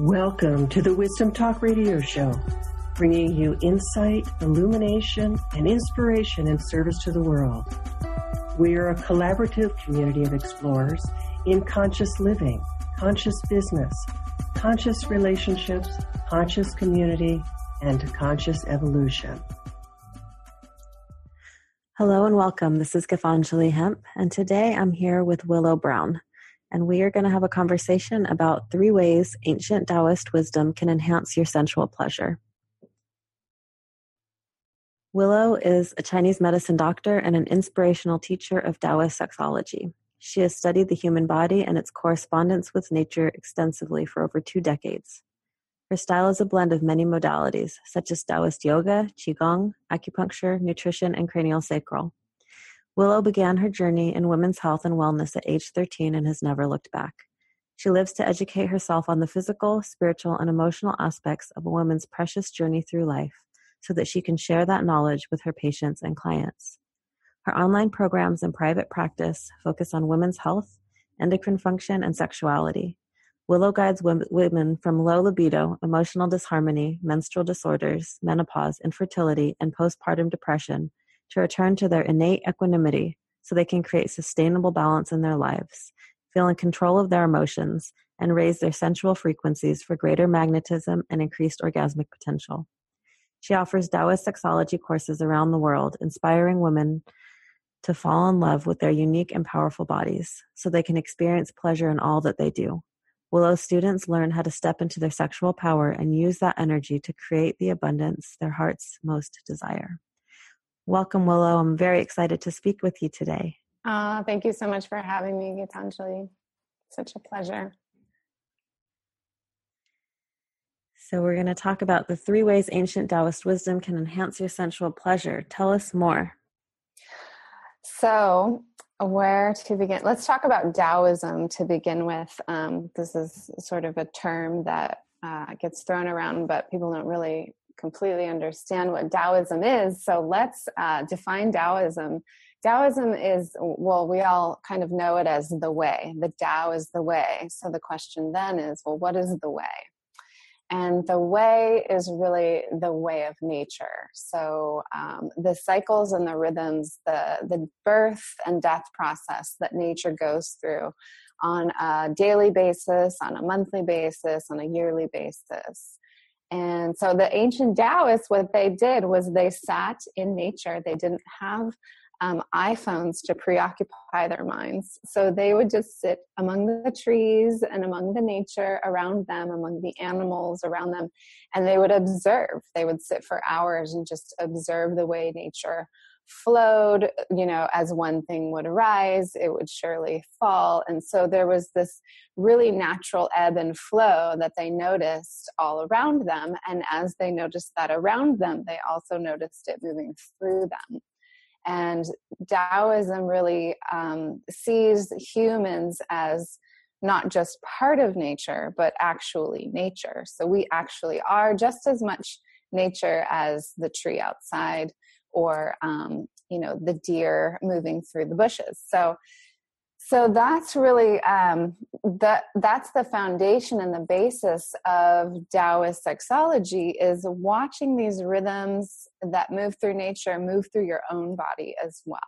Welcome to the Wisdom Talk Radio Show, bringing you insight, illumination, and inspiration in service to the world. We are a collaborative community of explorers in conscious living, conscious business, conscious relationships, conscious community, and conscious evolution. Hello and welcome. This is Gitanjali Hemp, and today I'm here with Willow Brown and we are going to have a conversation about three ways ancient Taoist wisdom can enhance your sensual pleasure. Willow is a Chinese medicine doctor and an inspirational teacher of Taoist sexology. She has studied the human body and its correspondence with nature extensively for over two decades. Her style is a blend of many modalities, such as Taoist yoga, Qigong, acupuncture, nutrition, and cranial sacral. Willow began her journey in women's health and wellness at age 13 and has never looked back. She lives to educate herself on the physical, spiritual, and emotional aspects of a woman's precious journey through life so that she can share that knowledge with her patients and clients. Her online programs and private practice focus on women's health, endocrine function, and sexuality. Willow guides women from low libido, emotional disharmony, menstrual disorders, menopause, infertility, and postpartum depression to return to their innate equanimity so they can create sustainable balance in their lives, feel in control of their emotions, and raise their sensual frequencies for greater magnetism and increased orgasmic potential. She offers Taoist sexology courses around the world, inspiring women to fall in love with their unique and powerful bodies so they can experience pleasure in all that they do. Willow students learn how to step into their sexual power and use that energy to create the abundance their hearts most desire. Welcome, Willow. I'm very excited to speak with you today. Uh, thank you so much for having me, Gitanjali. Such a pleasure. So, we're going to talk about the three ways ancient Taoist wisdom can enhance your sensual pleasure. Tell us more. So, where to begin? Let's talk about Taoism to begin with. Um, this is sort of a term that uh, gets thrown around, but people don't really completely understand what Taoism is. So let's uh, define Taoism. Taoism is, well, we all kind of know it as the way. The Tao is the way. So the question then is, well, what is the way? And the way is really the way of nature. So um, the cycles and the rhythms, the, the birth and death process that nature goes through on a daily basis, on a monthly basis, on a yearly basis. And so the ancient Taoists, what they did was they sat in nature. They didn't have um, iPhones to preoccupy their minds. So they would just sit among the trees and among the nature around them, among the animals around them, and they would observe. They would sit for hours and just observe the way nature flowed you know as one thing would rise it would surely fall. And so there was this really natural ebb and flow that they noticed all around them. And as they noticed that around them they also noticed it moving through them. And taoism really um, sees humans as not just part of nature but actually nature. So we actually are just as much nature as the tree outside or um, you know the deer moving through the bushes. So so that's really um, that that's the foundation and the basis of taoist sexology is watching these rhythms that move through nature move through your own body as well.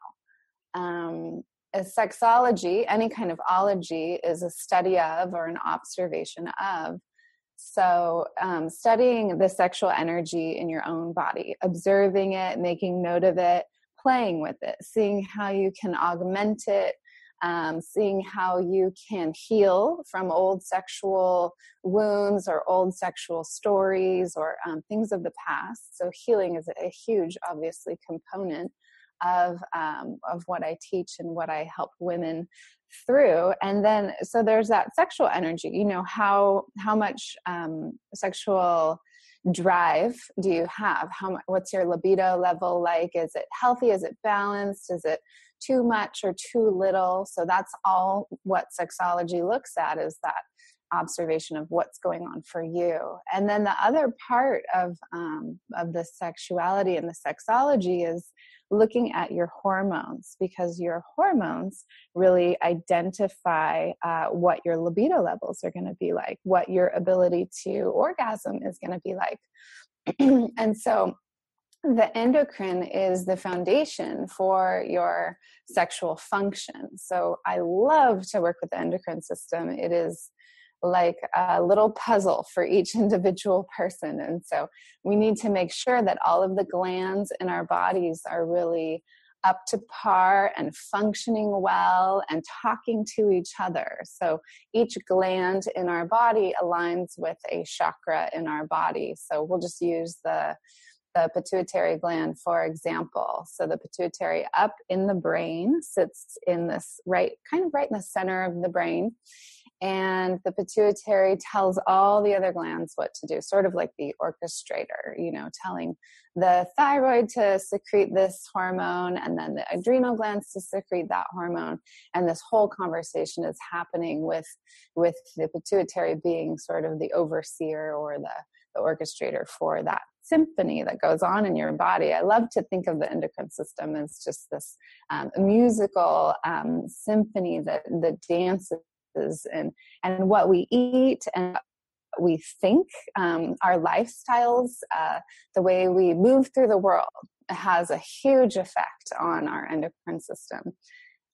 Um, sexology any kind of ology is a study of or an observation of so, um, studying the sexual energy in your own body, observing it, making note of it, playing with it, seeing how you can augment it, um, seeing how you can heal from old sexual wounds or old sexual stories or um, things of the past. So, healing is a huge, obviously, component of um, of what I teach and what I help women through. And then so there's that sexual energy you know how how much um, sexual drive do you have? How what's your libido level like? Is it healthy? Is it balanced? Is it too much or too little? So that's all what sexology looks at is that observation of what's going on for you. And then the other part of um, of the sexuality and the sexology is looking at your hormones because your hormones really identify uh, what your libido levels are going to be like, what your ability to orgasm is going to be like. and so the endocrine is the foundation for your sexual function. So I love to work with the endocrine system. It is like a little puzzle for each individual person. And so we need to make sure that all of the glands in our bodies are really up to par and functioning well and talking to each other. So each gland in our body aligns with a chakra in our body. So we'll just use the the pituitary gland, for example. So the pituitary up in the brain sits in this right, kind of right in the center of the brain and the pituitary tells all the other glands what to do sort of like the orchestrator you know telling the thyroid to secrete this hormone and then the adrenal glands to secrete that hormone and this whole conversation is happening with with the pituitary being sort of the overseer or the the orchestrator for that symphony that goes on in your body. I love to think of the endocrine system as just this um, musical um, symphony that that dances and and what we eat and we think um, our lifestyles uh, the way we move through the world has a huge effect on our endocrine system.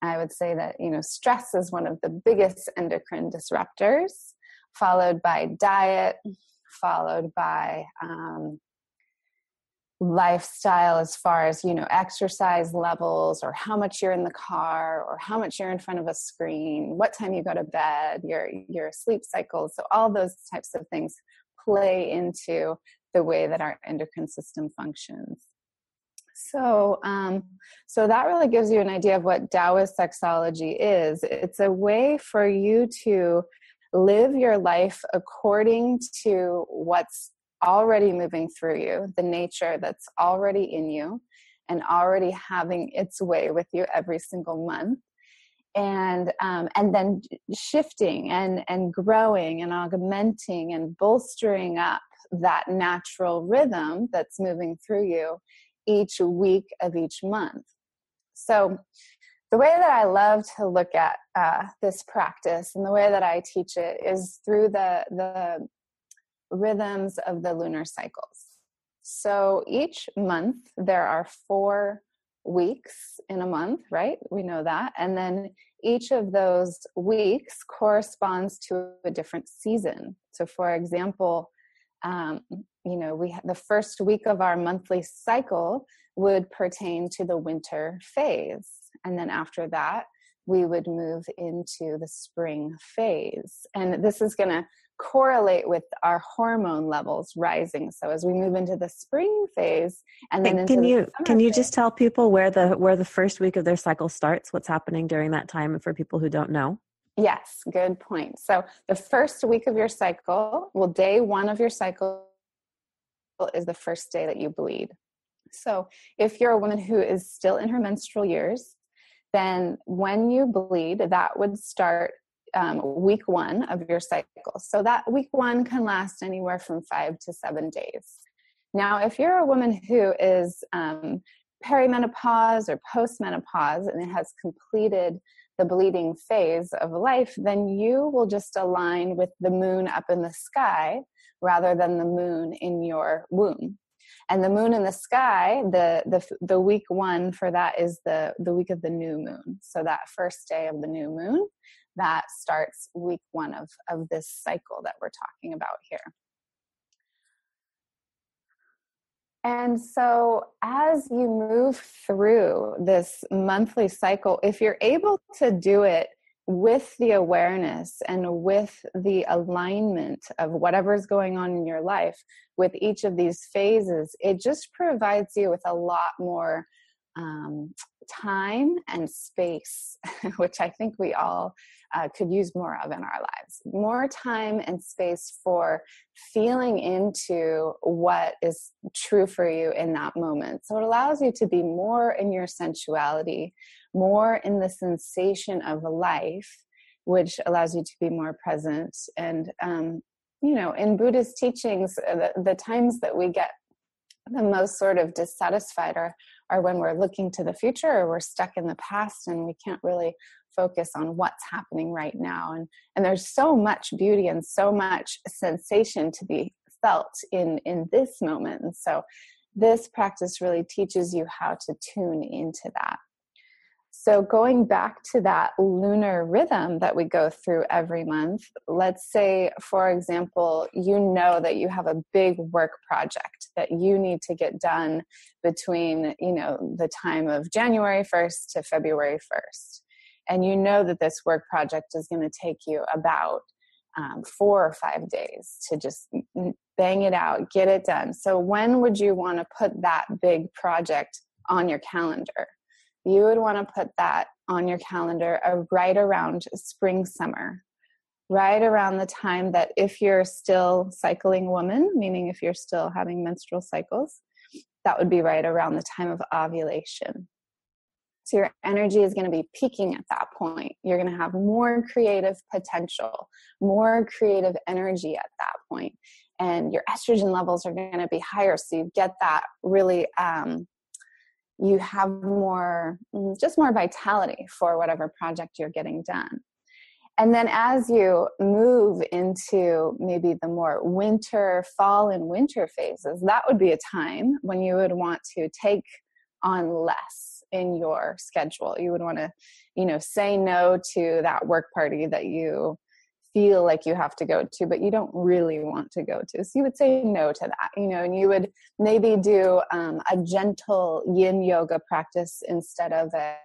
I would say that you know stress is one of the biggest endocrine disruptors followed by diet followed by um, lifestyle as far as you know exercise levels or how much you're in the car or how much you're in front of a screen what time you go to bed your your sleep cycles so all those types of things play into the way that our endocrine system functions. So um, so that really gives you an idea of what taoist sexology is. It's a way for you to live your life according to what's already moving through you, the nature that's already in you and already having its way with you every single month. And um, and then shifting and and growing and augmenting and bolstering up that natural rhythm that's moving through you each week of each month. So the way that i love to look at uh, this practice and the way that i teach it is through the the rhythms of the lunar cycles. So each month there are four weeks in a month, right? We know that. And then each of those weeks corresponds to a different season. So, for example, um, you know, we the first week of our monthly cycle would pertain to the winter phase, and then after that, we would move into the spring phase. And this is going to correlate with our hormone levels rising. So as we move into the spring phase, and then can you can you phase, just tell people where the where the first week of their cycle starts? What's happening during that time, And for people who don't know? Yes, good point. So the first week of your cycle, well, day one of your cycle is the first day that you bleed. So if you're a woman who is still in her menstrual years, then when you bleed, that would start um, week one of your cycle. So that week one can last anywhere from five to seven days. Now, if you're a woman who is um, perimenopause or postmenopause and it has completed the bleeding phase of life, then you will just align with the moon up in the sky rather than the moon in your womb and the moon in the sky the the the week one for that is the the week of the new moon so that first day of the new moon that starts week one of of this cycle that we're talking about here. And so, as you move through this monthly cycle, if you're able to do it with the awareness and with the alignment of whatever's going on in your life with each of these phases, it just provides you with a lot more um, time and space, which I think we all uh, could use more of in our lives. More time and space for feeling into what is true for you in that moment. So it allows you to be more in your sensuality, more in the sensation of life which allows you to be more present. And, um, you know, in Buddhist teachings, uh, the, the times that we get the most sort of dissatisfied are, are when we're looking to the future or we're stuck in the past and we can't really focus on what's happening right now. And and there's so much beauty and so much sensation to be felt in in this moment. And so this practice really teaches you how to tune into that so, going back to that lunar rhythm that we go through every month, let's say, for example, you know that you have a big work project that you need to get done between, you know, the time of January 1st to February 1st. And you know that this work project is going to take you about um, four or five days to just bang it out, get it done. So, when would you want to put that big project on your calendar? You would want to put that on your calendar uh, right around spring summer. Right around the time that if you're still cycling woman meaning if you're still having menstrual cycles that would be right around the time of ovulation. So your energy is going to be peaking at that point. You're going to have more creative potential more creative energy at that point and your estrogen levels are going to be higher. So you get that really um, you have more mm, just more vitality for whatever project you're getting done. And then as you move into maybe the more winter fall and winter phases that would be a time when you would want to take on less in your schedule. You would want to you know say no to that work party that you feel like you have to go to, but you don't really want to go to. So you would say no to that, you know, and you would maybe do um, a gentle yin yoga practice instead of a,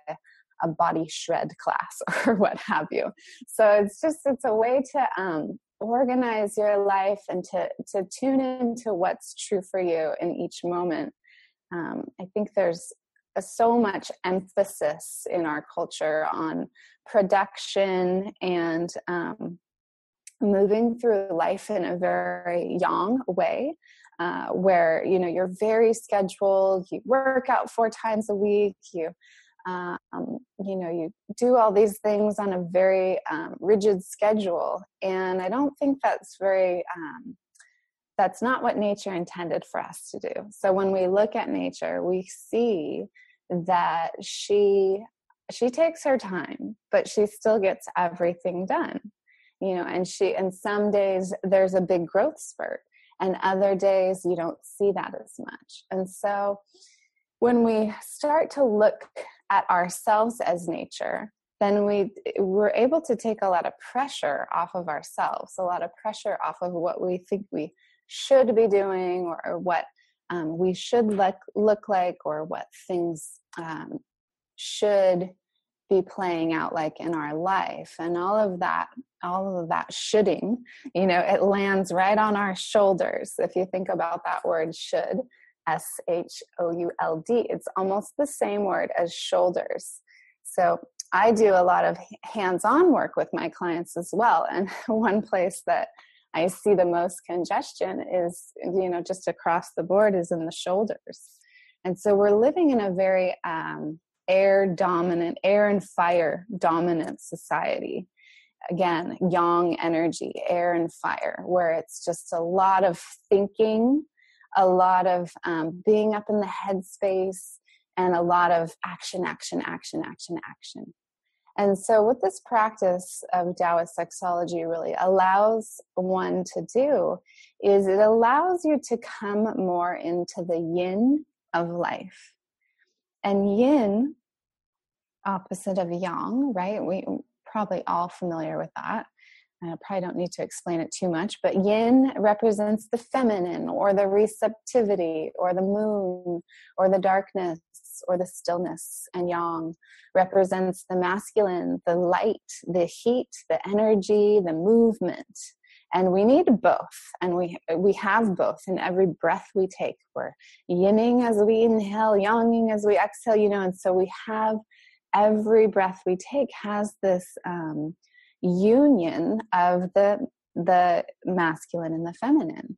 a body shred class or what have you. So it's just, it's a way to um, organize your life and to, to tune into what's true for you in each moment. Um, I think there's so much emphasis in our culture on production and um, moving through life in a very young way uh, where you know you're very scheduled you work out four times a week you um, you know you do all these things on a very um, rigid schedule. And i don't think that's very um, that's not what nature intended for us to do. So when we look at nature we see that she she takes her time but she still gets everything done you know and she and some days there's a big growth spurt and other days you don't see that as much. And so when we start to look at ourselves as nature then we we're able to take a lot of pressure off of ourselves a lot of pressure off of what we think we should be doing or, or what um, we should look look like or what things um, should be playing out like in our life and all of that all of that shoulding you know it lands right on our shoulders if you think about that word should s h o u l d. It's almost the same word as shoulders. So i do a lot of hands-on work with my clients as well and one place that i see the most congestion is you know just across the board is in the shoulders. And so we're living in a very um, air dominant, air and fire dominant society. Again, yang energy, air and fire, where it's just a lot of thinking, a lot of um, being up in the headspace, and a lot of action, action, action, action, action. And so, what this practice of Taoist sexology really allows one to do is it allows you to come more into the yin of life. And yin, opposite of yang, right? We probably all familiar with that. I probably don't need to explain it too much, but yin represents the feminine or the receptivity or the moon or the darkness or the stillness, and yang represents the masculine, the light, the heat, the energy, the movement and we need both. And we we have both in every breath we take. We're yinning as we inhale yanging as we exhale you know and so we have every breath we take has this um, union of the the masculine and the feminine.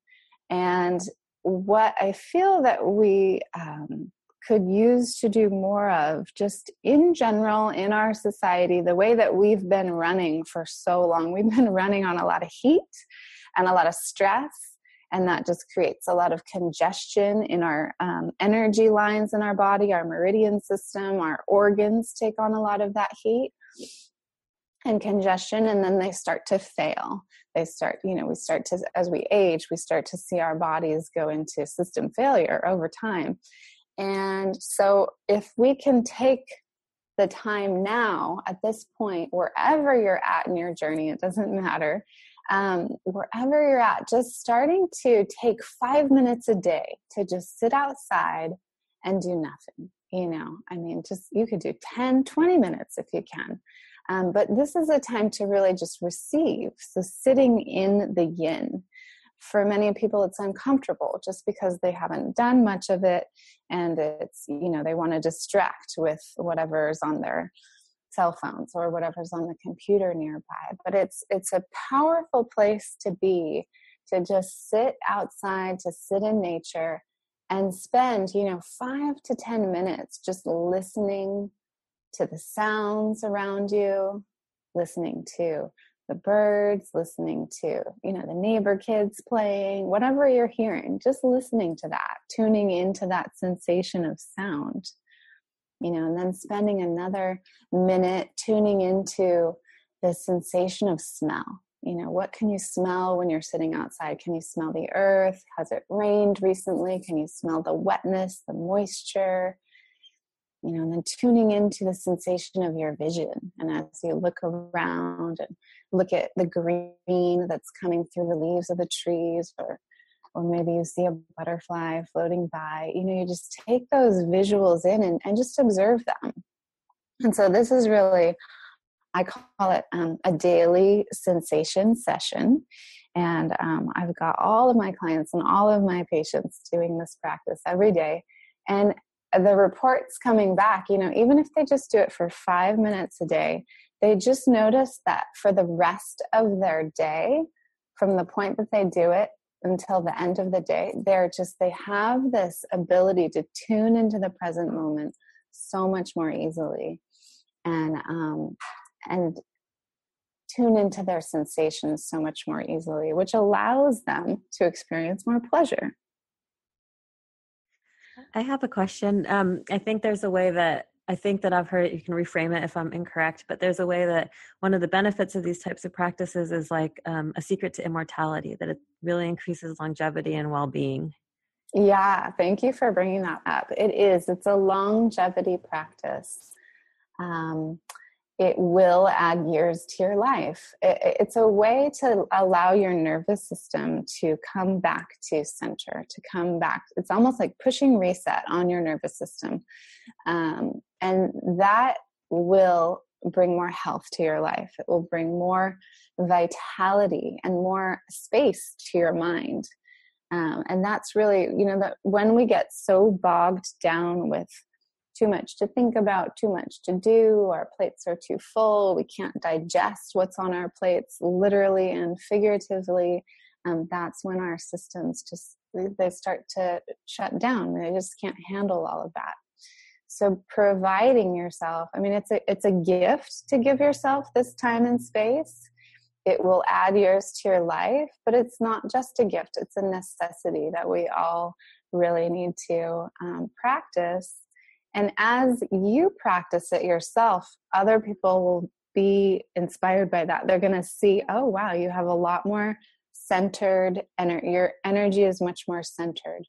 And what i feel that we um, could use to do more of just in general in our society the way that we've been running for so long. We've been running on a lot of heat and a lot of stress and that just creates a lot of congestion in our um, energy lines in our body. Our meridian system our organs take on a lot of that heat and congestion and then they start to fail. They start you know we start to as we age we start to see our bodies go into system failure over time and so if we can take the time now at this point wherever you're at in your journey it doesn't matter um, wherever you're at just starting to take five minutes a day to just sit outside and do nothing you know i mean just you could do 10 20 minutes if you can um, but this is a time to really just receive. So, sitting in the yin. For many people, it's uncomfortable just because they haven't done much of it and it's, you know, they want to distract with whatever's on their cell phones or whatever's on the computer nearby. But it's it's a powerful place to be to just sit outside, to sit in nature and spend, you know, five to 10 minutes just listening to the sounds around you, listening to the birds, listening to, you know, the neighbor kids playing, whatever you're hearing, just listening to that, tuning into that sensation of sound, you know, and then spending another minute tuning into the sensation of smell. You know, what can you smell when you're sitting outside? Can you smell the earth? Has it rained recently? Can you smell the wetness, the moisture? You know, and then tuning into the sensation of your vision. And as you look around and look at the green that's coming through the leaves of the trees, or or maybe you see a butterfly floating by, you know, you just take those visuals in and, and just observe them. And so this is really, I call it um, a daily sensation session. And um, I've got all of my clients and all of my patients doing this practice every day. And the reports coming back, you know, even if they just do it for five minutes a day, they just notice that for the rest of their day, from the point that they do it until the end of the day, they're just, they have this ability to tune into the present moment so much more easily and, um, and tune into their sensations so much more easily, which allows them to experience more pleasure. I have a question. Um, I think there's a way that I think that I've heard you can reframe it if I'm incorrect, but there's a way that one of the benefits of these types of practices is like um, a secret to immortality, that it really increases longevity and well being. Yeah, thank you for bringing that up. It is, it's a longevity practice. Um, it will add years to your life. it's a way to allow your nervous system to come back to center, to come back. It's almost like pushing reset on your nervous system. Um, and that will bring more health to your life. It will bring more vitality and more space to your mind. Um, and that's really, you know, that when we get so bogged down with too much to think about, too much to do, our plates are too full, we can't digest what's on our plates, literally and figuratively. Um, that's when our systems just they start to shut down. They just can't handle all of that. So providing yourself, I mean, it's a it's a gift to give yourself this time and space. It will add years to your life, but it's not just a gift; it's a necessity that we all really need to um, practice and as you practice it yourself, other people will be inspired by that. They're going to see, oh, wow, you have a lot more centered, and your energy is much more centered.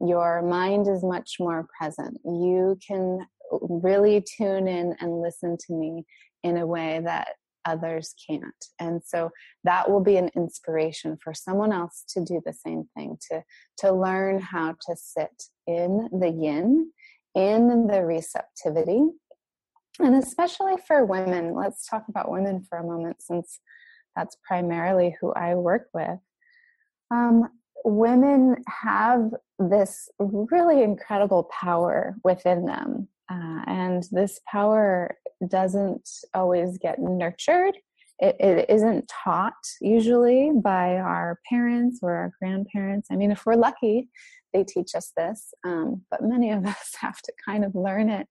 Your mind is much more present. You can really tune in and listen to me in a way that others can't. And so that will be an inspiration for someone else to do the same thing, to, to learn how to sit in the yin in the receptivity. And especially for women, let's talk about women for a moment since that's primarily who I work with. Um, women have this really incredible power within them. Uh, and this power doesn't always get nurtured. it, it isn't taught usually by our parents or our grandparents. I mean, if we're lucky, they teach us this, um, but many of us have to kind of learn it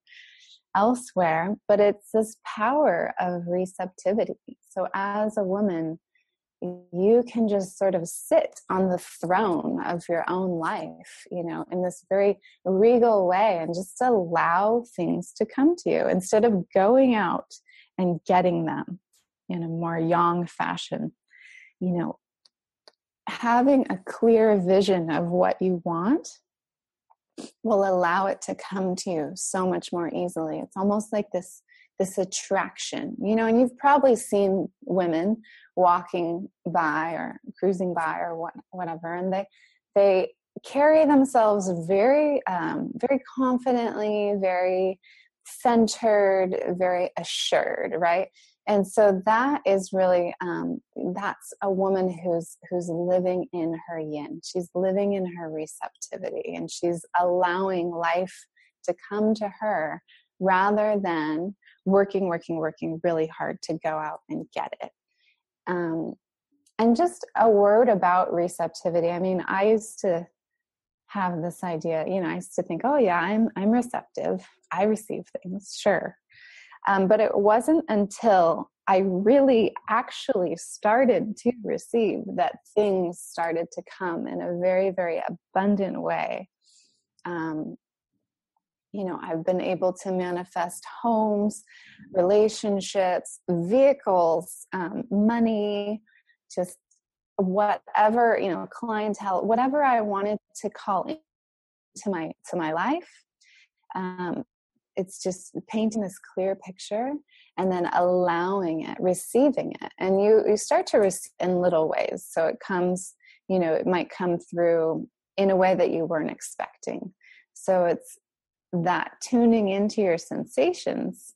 elsewhere. But it's this power of receptivity. So, as a woman, you can just sort of sit on the throne of your own life, you know, in this very regal way and just allow things to come to you instead of going out and getting them in a more yang fashion. You know, having a clear vision of what you want will allow it to come to you so much more easily. It's almost like this this attraction, you know, and you've probably seen women walking by or cruising by or what, whatever, and they they carry themselves very um, very confidently, very centered, very assured, right? And so that is really um, that's a woman who's who's living in her yin. She's living in her receptivity and she's allowing life to come to her rather than working working working really hard to go out and get it. Um, and just a word about receptivity. I mean i used to have this idea you know i used to think oh yeah i'm i'm receptive. I receive things sure um, but it wasn't until I really actually started to receive that things started to come in a very, very abundant way. Um, you know, I've been able to manifest homes, relationships, vehicles, um, money, just whatever, you know, clientele, whatever I wanted to call into my to my life. Um, it's just painting this clear picture and then allowing it receiving it. And you you start to receive in little ways. So it comes you know it might come through in a way that you weren't expecting. So it's that tuning into your sensations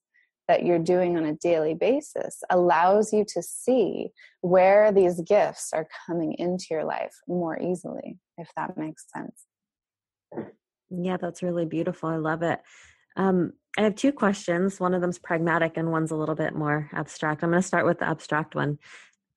that you're doing on a daily basis allows you to see where these gifts are coming into your life more easily if that makes sense. Yeah that's really beautiful. I love it um, I have two questions. One of them's pragmatic and one's a little bit more abstract. I'm going to start with the abstract one.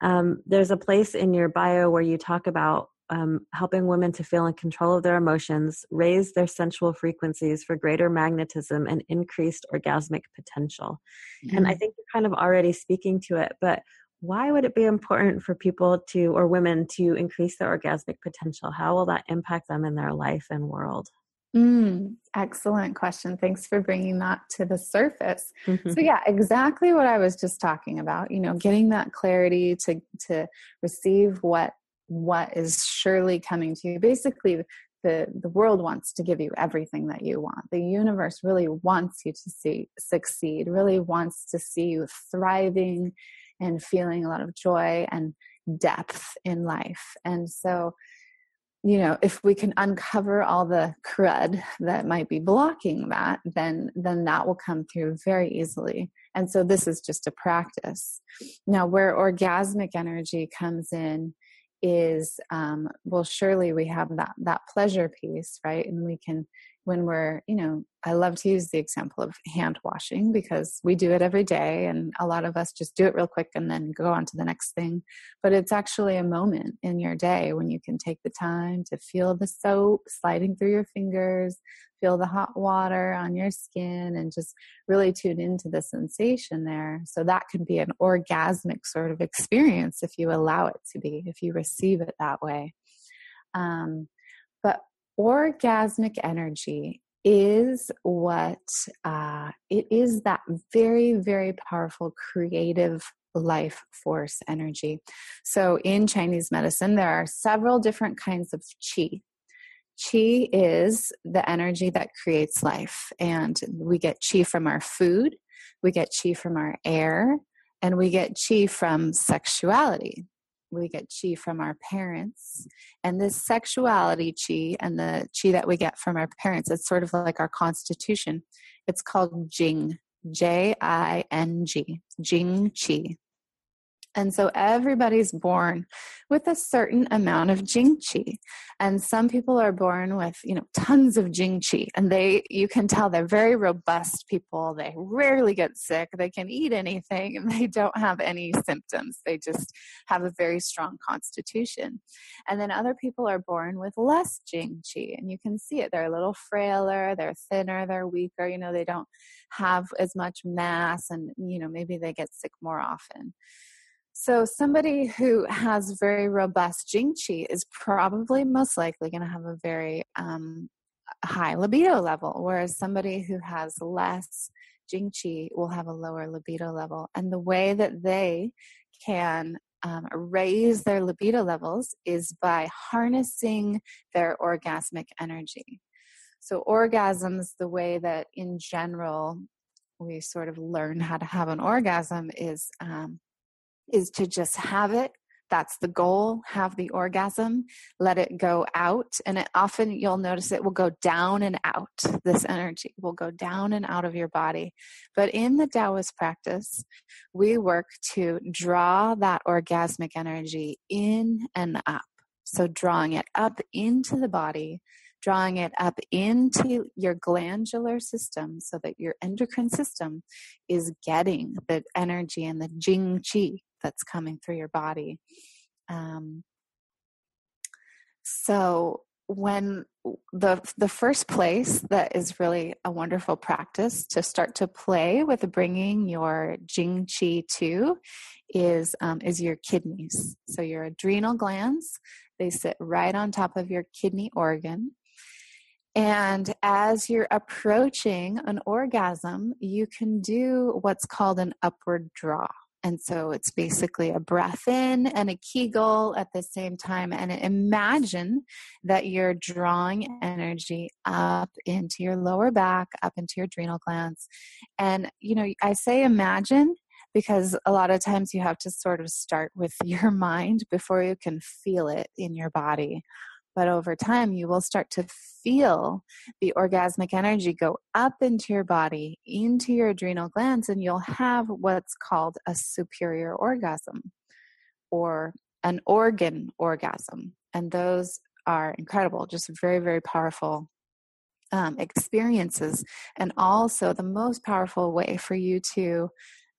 Um, there's a place in your bio where you talk about um, helping women to feel in control of their emotions, raise their sensual frequencies for greater magnetism and increased orgasmic potential. Mm-hmm. And I mm-hmm. think you're kind of already speaking to it, but why would it be important for people to or women to increase their orgasmic potential? How will that impact them in their life and world? Mm, excellent question. Thanks for bringing that to the surface. Mm-hmm. So yeah, exactly what I was just talking about, you know, getting that clarity to to receive what what is surely coming to you. Basically, the the world wants to give you everything that you want. The universe really wants you to see succeed, really wants to see you thriving and feeling a lot of joy and depth in life. And so you know if we can uncover all the crud that might be blocking that then then that will come through very easily. And so this is just a practice. Now where orgasmic energy comes in is um, well surely we have that that pleasure piece right? And we can when we're you know i love to use the example of hand washing because we do it every day and a lot of us just do it real quick and then go on to the next thing. But it's actually a moment in your day when you can take the time to feel the soap sliding through your fingers feel the hot water on your skin and just really tune into the sensation there. So that can be an orgasmic sort of experience if you allow it to be if you receive it that way. Um, orgasmic energy is what uh, it is that very very powerful creative life force energy. So in chinese medicine there are several different kinds of qi. Qi is the energy that creates life and we get qi from our food we get qi from our air and we get qi from sexuality we get chi from our parents. And this sexuality chi and the chi that we get from our parents it's sort of like our constitution. It's called jing j-i-n-g jing chi And so everybody's born with a certain amount of jing qi. And some people are born with, you know, tons of jing qi. And they you can tell they're very robust people. They rarely get sick. They can eat anything and they don't have any symptoms. They just have a very strong constitution. And then other people are born with less jing qi. And you can see it. They're a little frailer, they're thinner, they're weaker, you know, they don't have as much mass and you know, maybe they get sick more often. So, somebody who has very robust Jing Qi is probably most likely going to have a very um, high libido level, whereas somebody who has less Jing Qi will have a lower libido level. And the way that they can um, raise their libido levels is by harnessing their orgasmic energy. So, orgasms, the way that in general we sort of learn how to have an orgasm is um, is to just have it. That's the goal. Have the orgasm. Let it go out. And it often you'll notice it will go down and out. This energy will go down and out of your body. But in the taoist practice we work to draw that orgasmic energy in and up. So drawing it up into the body drawing it up into your glandular system so that your endocrine system is getting the energy and the jing qi that's coming through your body. Um, so when the the first place that is really a wonderful practice to start to play with bringing your jing qi to is um, is your kidneys. So your adrenal glands they sit right on top of your kidney organ. And as you're approaching an orgasm, you can do what's called an upward draw. And so it's basically a breath in and a kegel at the same time. And imagine that you're drawing energy up into your lower back, up into your adrenal glands. And, you know, I say imagine because a lot of times you have to sort of start with your mind before you can feel it in your body. But over time, you will start to feel the orgasmic energy go up into your body, into your adrenal glands, and you'll have what's called a superior orgasm or an organ orgasm. And those are incredible, just very, very powerful um, experiences. And also, the most powerful way for you to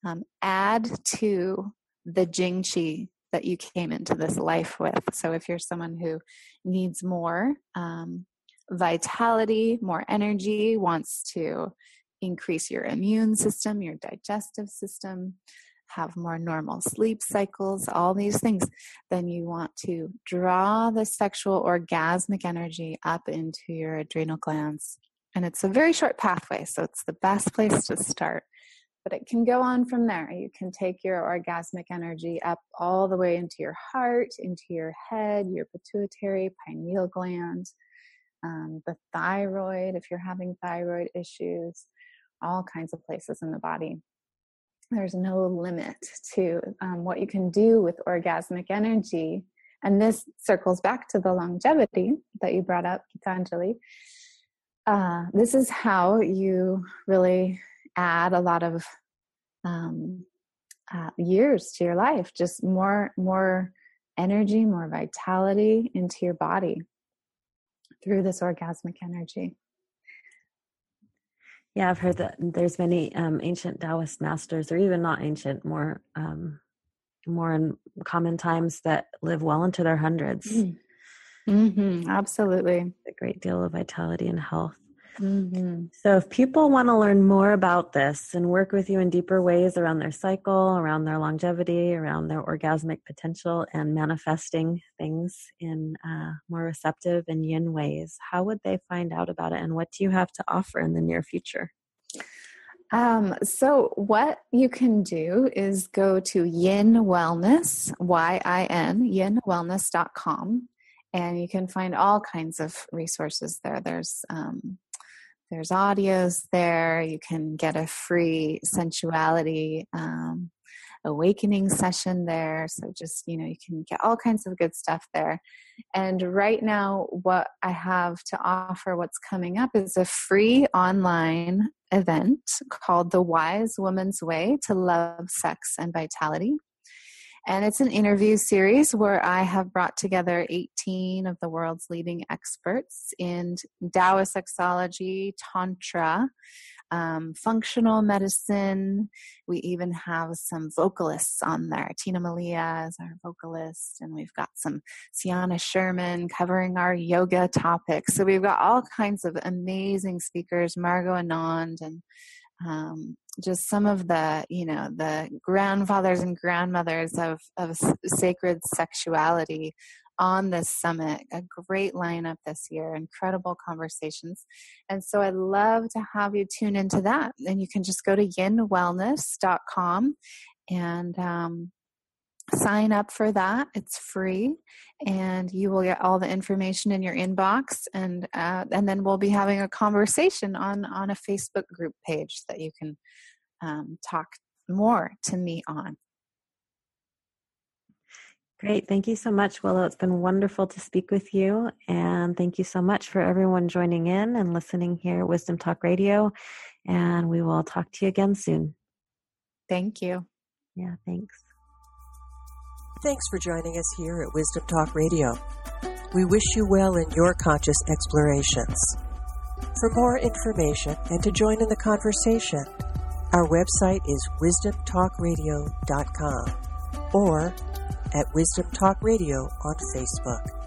um, add to the Jing Qi that you came into this life with. So if you're someone who needs more um, vitality, more energy, wants to increase your immune system, your digestive system, have more normal sleep cycles, all these things, then you want to draw the sexual orgasmic energy up into your adrenal glands. And it's a very short pathway, so it's the best place to start but it can go on from there. You can take your orgasmic energy up all the way into your heart, into your head, your pituitary, pineal gland, um, the thyroid, if you're having thyroid issues, all kinds of places in the body. There's no limit to um, what you can do with orgasmic energy. And this circles back to the longevity that you brought up, Gitanjali. Uh, this is how you really add a lot of um, uh, years to your life just more more energy more vitality into your body through this orgasmic energy yeah i've heard that there's many um, ancient taoist masters or even not ancient more um, more in common times that live well into their 100s mm-hmm. mm-hmm. absolutely a great deal of vitality and health Mm-hmm. So, if people want to learn more about this and work with you in deeper ways around their cycle, around their longevity, around their orgasmic potential, and manifesting things in uh, more receptive and yin ways, how would they find out about it? And what do you have to offer in the near future? Um, so, what you can do is go to Yin Wellness, Y I N, yinwellness.com, and you can find all kinds of resources there. There's um, there's audios there. You can get a free sensuality um, awakening session there. So just, you know, you can get all kinds of good stuff there. And right now, what I have to offer, what's coming up, is a free online event called The Wise Woman's Way to Love, Sex, and Vitality. And it's an interview series where I have brought together 18 of the world's leading experts in Taoist sexology, Tantra, um, functional medicine. We even have some vocalists on there. Tina Malia is our vocalist, and we've got some Sianna Sherman covering our yoga topics. So we've got all kinds of amazing speakers, Margot Anand and um, just some of the you know the grandfathers and grandmothers of of sacred sexuality on this summit. A great lineup this year, incredible conversations. And so I'd love to have you tune into that. And you can just go to yinwellness.com and um, sign up for that. It's free, and you will get all the information in your inbox. And uh, and then we'll be having a conversation on on a Facebook group page that you can um, talk more to me on. Great. Thank you so much, Willow. It's been wonderful to speak with you. And thank you so much for everyone joining in and listening here at Wisdom Talk Radio. And we will talk to you again soon. Thank you. Yeah, thanks. Thanks for joining us here at Wisdom Talk Radio. We wish you well in your conscious explorations. For more information and to join in the conversation, our website is wisdomtalkradio.com or at Wisdom Talk Radio on Facebook.